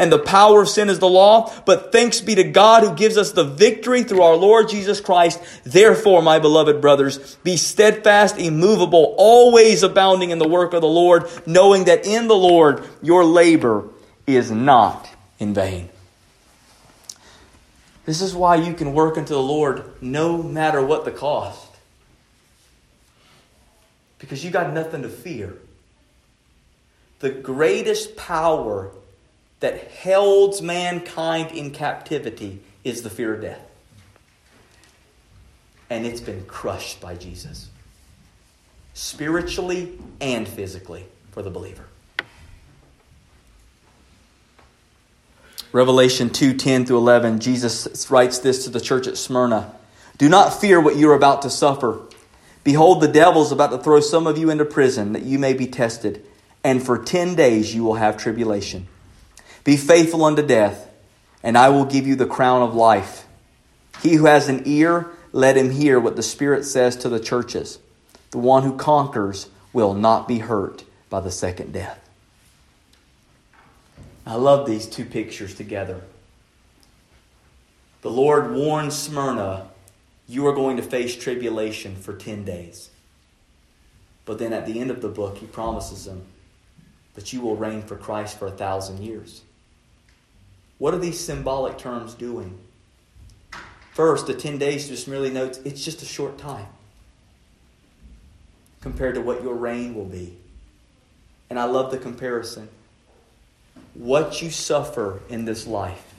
and the power of sin is the law. But thanks be to God who gives us the victory through our Lord Jesus Christ. Therefore, my beloved brothers, be steadfast, immovable, always abounding in the work of the Lord, knowing that in the Lord your labor is not in vain. This is why you can work unto the Lord no matter what the cost. Because you got nothing to fear. The greatest power that holds mankind in captivity is the fear of death. And it's been crushed by Jesus, spiritually and physically, for the believer. Revelation 2 10 through 11, Jesus writes this to the church at Smyrna Do not fear what you're about to suffer. Behold, the devil is about to throw some of you into prison that you may be tested, and for 10 days you will have tribulation. Be faithful unto death, and I will give you the crown of life. He who has an ear, let him hear what the Spirit says to the churches. The one who conquers will not be hurt by the second death. I love these two pictures together. The Lord warns Smyrna, you are going to face tribulation for 10 days. But then at the end of the book, he promises them, But you will reign for Christ for a thousand years. What are these symbolic terms doing? First, the 10 days just merely notes it's just a short time compared to what your reign will be. And I love the comparison. What you suffer in this life,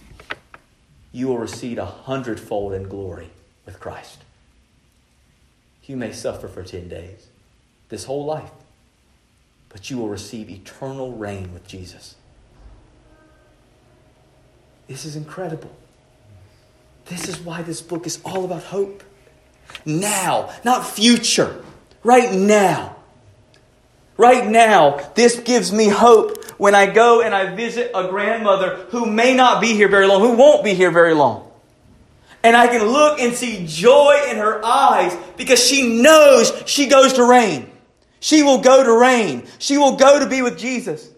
you will receive a hundredfold in glory with Christ. You may suffer for 10 days, this whole life, but you will receive eternal reign with Jesus. This is incredible. This is why this book is all about hope. Now, not future. Right now. Right now, this gives me hope when I go and I visit a grandmother who may not be here very long, who won't be here very long. And I can look and see joy in her eyes because she knows she goes to reign. She will go to reign. She will go to be with Jesus.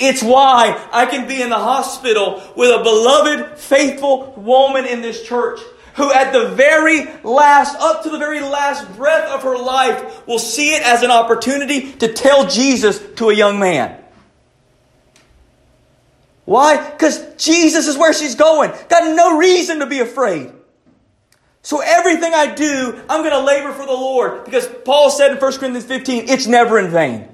It's why I can be in the hospital with a beloved, faithful woman in this church who at the very last, up to the very last breath of her life, will see it as an opportunity to tell Jesus to a young man. Why? Because Jesus is where she's going. Got no reason to be afraid. So everything I do, I'm going to labor for the Lord. Because Paul said in 1 Corinthians 15, it's never in vain.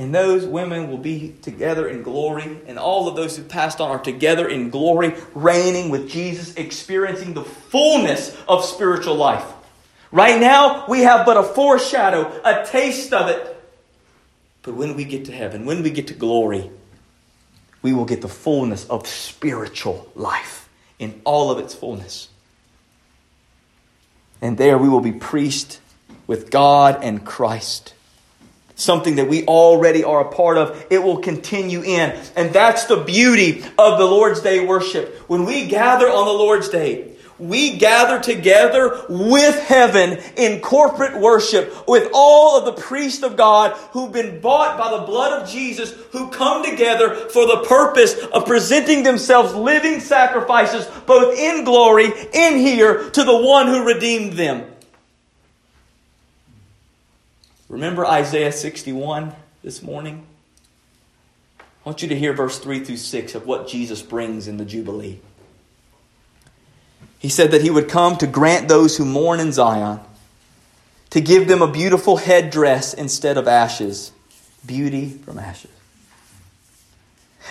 And those women will be together in glory, and all of those who passed on are together in glory, reigning with Jesus, experiencing the fullness of spiritual life. Right now, we have but a foreshadow, a taste of it. But when we get to heaven, when we get to glory, we will get the fullness of spiritual life in all of its fullness. And there we will be priest with God and Christ something that we already are a part of. It will continue in. And that's the beauty of the Lord's Day worship. When we gather on the Lord's Day, we gather together with heaven in corporate worship with all of the priests of God who've been bought by the blood of Jesus who come together for the purpose of presenting themselves living sacrifices both in glory in here to the one who redeemed them. Remember Isaiah 61 this morning? I want you to hear verse 3 through 6 of what Jesus brings in the Jubilee. He said that he would come to grant those who mourn in Zion, to give them a beautiful headdress instead of ashes, beauty from ashes.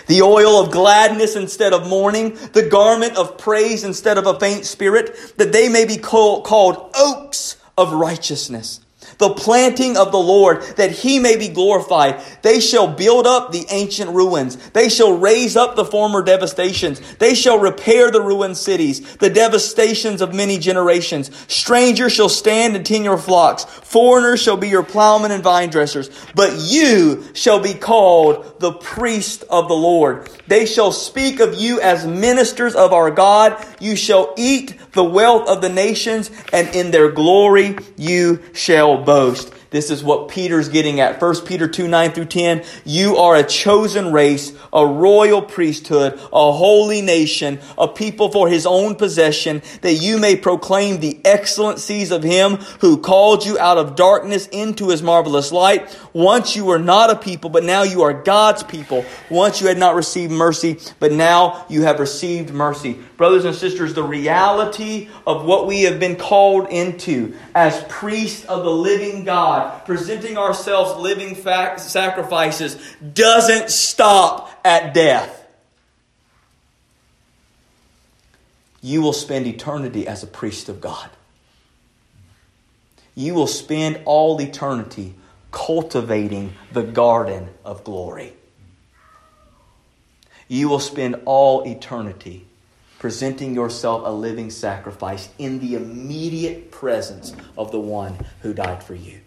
The oil of gladness instead of mourning, the garment of praise instead of a faint spirit, that they may be called, called oaks of righteousness the planting of the Lord, that he may be glorified. They shall build up the ancient ruins. They shall raise up the former devastations. They shall repair the ruined cities, the devastations of many generations. Strangers shall stand and tend your flocks. Foreigners shall be your plowmen and vine dressers. But you shall be called the priest of the Lord. They shall speak of you as ministers of our God. You shall eat the wealth of the nations, and in their glory you shall boast. This is what Peter's getting at. 1 Peter 2 9 through 10. You are a chosen race, a royal priesthood, a holy nation, a people for his own possession, that you may proclaim the excellencies of him who called you out of darkness into his marvelous light. Once you were not a people, but now you are God's people. Once you had not received mercy, but now you have received mercy. Brothers and sisters, the reality of what we have been called into as priests of the living God, presenting ourselves living sacrifices, doesn't stop at death. You will spend eternity as a priest of God. You will spend all eternity cultivating the garden of glory. You will spend all eternity presenting yourself a living sacrifice in the immediate presence of the one who died for you.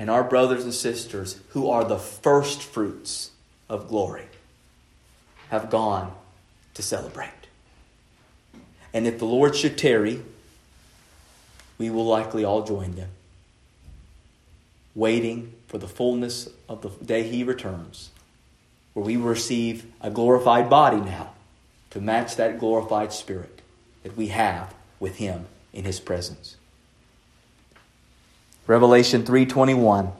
And our brothers and sisters, who are the first fruits of glory, have gone to celebrate. And if the Lord should tarry, we will likely all join them, waiting for the fullness of the day He returns where we receive a glorified body now, to match that glorified spirit that we have with him in his presence. Revelation 3:21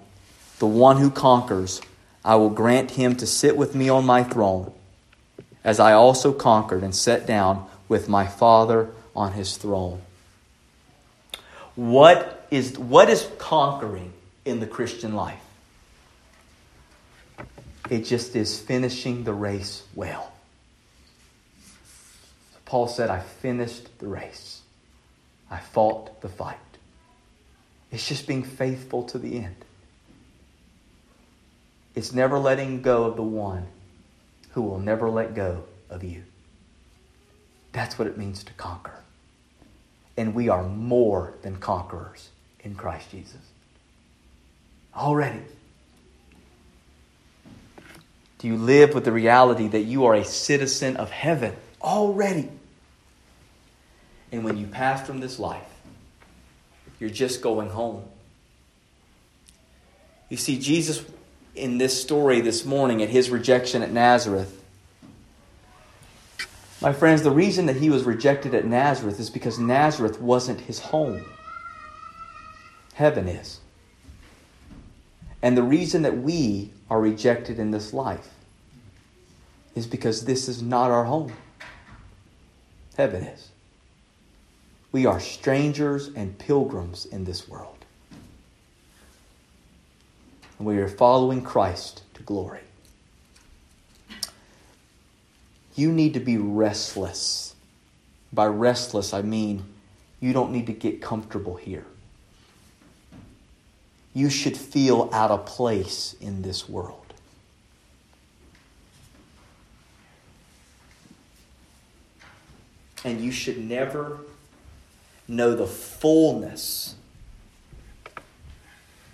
The one who conquers I will grant him to sit with me on my throne as I also conquered and sat down with my Father on his throne. What is what is conquering in the Christian life? It just is finishing the race well. Paul said, I finished the race. I fought the fight. It's just being faithful to the end. It's never letting go of the one who will never let go of you. That's what it means to conquer. And we are more than conquerors in Christ Jesus. Already. Do you live with the reality that you are a citizen of heaven already? And when you pass from this life, you're just going home. You see, Jesus in this story this morning at his rejection at Nazareth. My friends, the reason that he was rejected at Nazareth is because Nazareth wasn't his home. Heaven is. And the reason that we are rejected in this life is because this is not our home. Heaven is. We are strangers and pilgrims in this world. And we are following Christ to glory. You need to be restless. By restless, I mean you don't need to get comfortable here. You should feel out of place in this world. And you should never know the fullness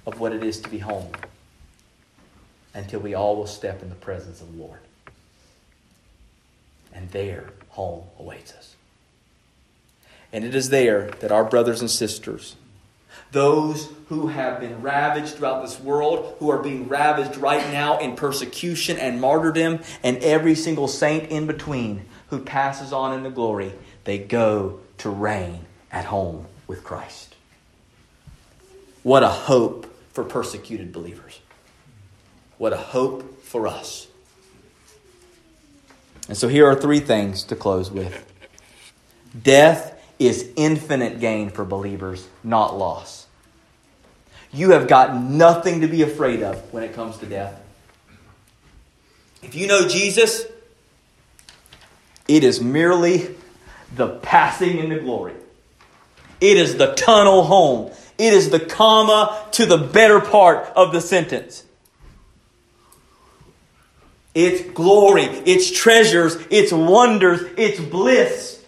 of what it is to be home until we all will step in the presence of the Lord. And there, home awaits us. And it is there that our brothers and sisters, those who have been ravaged throughout this world, who are being ravaged right now in persecution and martyrdom, and every single saint in between who passes on into glory, they go to reign at home with Christ. What a hope for persecuted believers. What a hope for us. And so here are three things to close with death is infinite gain for believers, not loss. You have got nothing to be afraid of when it comes to death. If you know Jesus, it is merely the passing into glory. It is the tunnel home. It is the comma to the better part of the sentence. It's glory, it's treasures, it's wonders, it's bliss.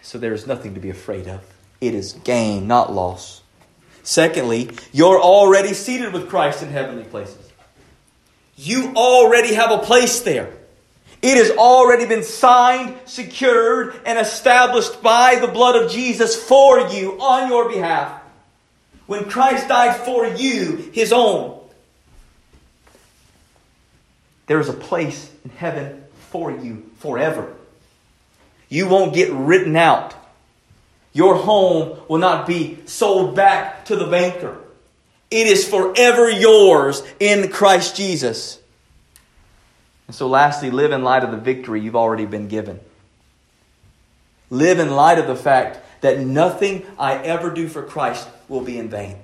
So there is nothing to be afraid of. It is gain, not loss. Secondly, you're already seated with Christ in heavenly places. You already have a place there. It has already been signed, secured, and established by the blood of Jesus for you on your behalf. When Christ died for you, his own, there is a place in heaven for you forever. You won't get written out. Your home will not be sold back to the banker. It is forever yours in Christ Jesus. And so, lastly, live in light of the victory you've already been given. Live in light of the fact that nothing I ever do for Christ will be in vain.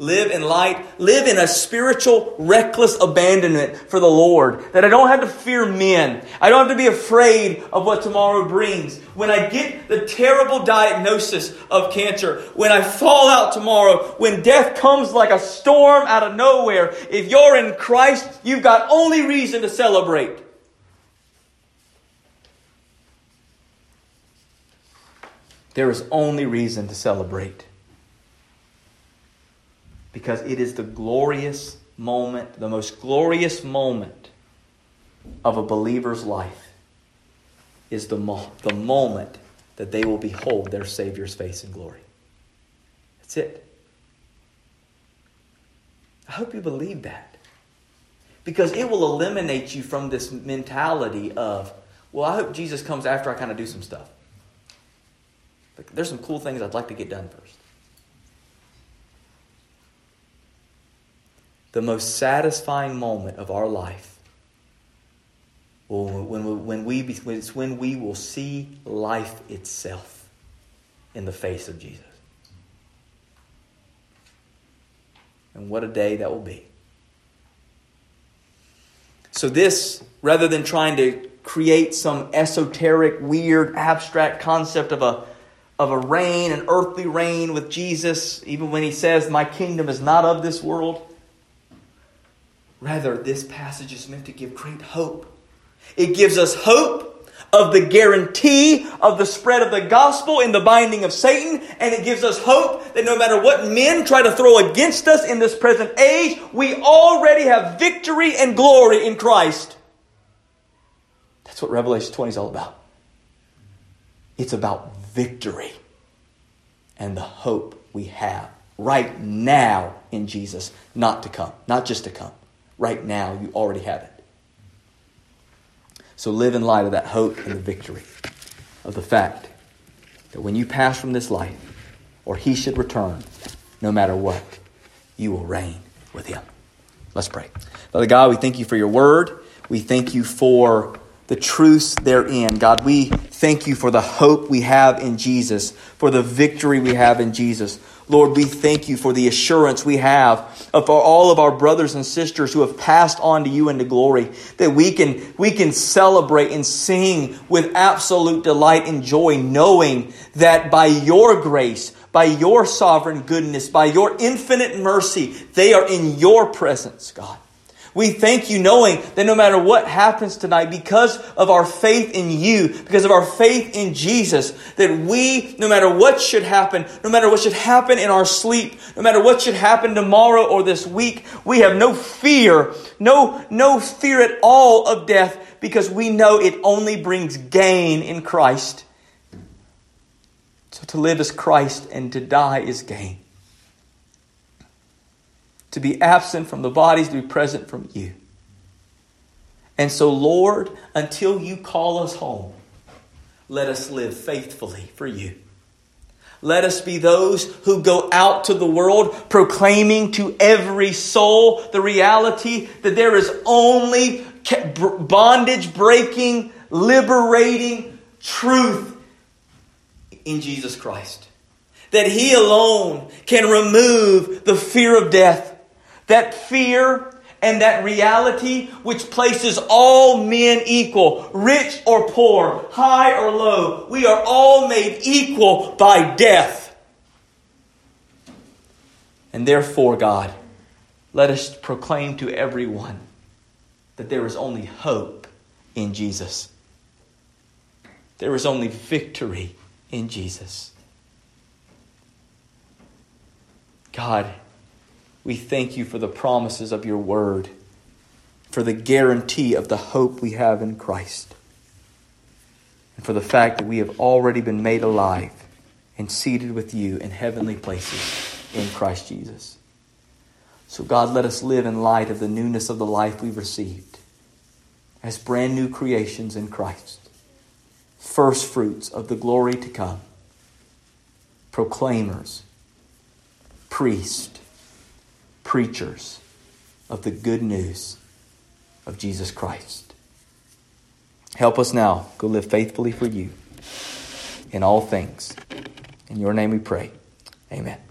Live in light, live in a spiritual, reckless abandonment for the Lord. That I don't have to fear men. I don't have to be afraid of what tomorrow brings. When I get the terrible diagnosis of cancer, when I fall out tomorrow, when death comes like a storm out of nowhere, if you're in Christ, you've got only reason to celebrate. There is only reason to celebrate because it is the glorious moment, the most glorious moment of a believer's life is the, mo- the moment that they will behold their Savior's face in glory. That's it. I hope you believe that. because it will eliminate you from this mentality of, well, I hope Jesus comes after I kind of do some stuff. But there's some cool things I'd like to get done first. The most satisfying moment of our life when, when, when we, it's when we will see life itself in the face of Jesus. And what a day that will be. So, this, rather than trying to create some esoteric, weird, abstract concept of a, of a reign, an earthly reign with Jesus, even when he says, My kingdom is not of this world, rather, this passage is meant to give great hope. It gives us hope of the guarantee of the spread of the gospel in the binding of Satan, and it gives us hope that no matter what men try to throw against us in this present age, we already have victory and glory in Christ. That's what Revelation 20 is all about. It's about victory and the hope we have right now in Jesus, not to come, not just to come. Right now, you already have it. So live in light of that hope and the victory of the fact that when you pass from this life, or he should return, no matter what, you will reign with him. Let's pray. Father God, we thank you for your word. We thank you for the truths therein. God, we thank you for the hope we have in Jesus, for the victory we have in Jesus. Lord, we thank you for the assurance we have of all of our brothers and sisters who have passed on to you into glory, that we can, we can celebrate and sing with absolute delight and joy, knowing that by your grace, by your sovereign goodness, by your infinite mercy, they are in your presence, God. We thank you knowing that no matter what happens tonight, because of our faith in you, because of our faith in Jesus, that we, no matter what should happen, no matter what should happen in our sleep, no matter what should happen tomorrow or this week, we have no fear, no, no fear at all of death because we know it only brings gain in Christ. So to live is Christ and to die is gain to be absent from the bodies, to be present from you. And so, Lord, until you call us home, let us live faithfully for you. Let us be those who go out to the world proclaiming to every soul the reality that there is only bondage breaking, liberating truth in Jesus Christ. That He alone can remove the fear of death that fear and that reality which places all men equal, rich or poor, high or low. We are all made equal by death. And therefore, God, let us proclaim to everyone that there is only hope in Jesus. There is only victory in Jesus. God, we thank you for the promises of your word, for the guarantee of the hope we have in Christ, and for the fact that we have already been made alive and seated with you in heavenly places in Christ Jesus. So, God, let us live in light of the newness of the life we've received as brand new creations in Christ, first fruits of the glory to come, proclaimers, priests, preachers of the good news of Jesus Christ. Help us now go live faithfully for you in all things. In your name we pray. Amen.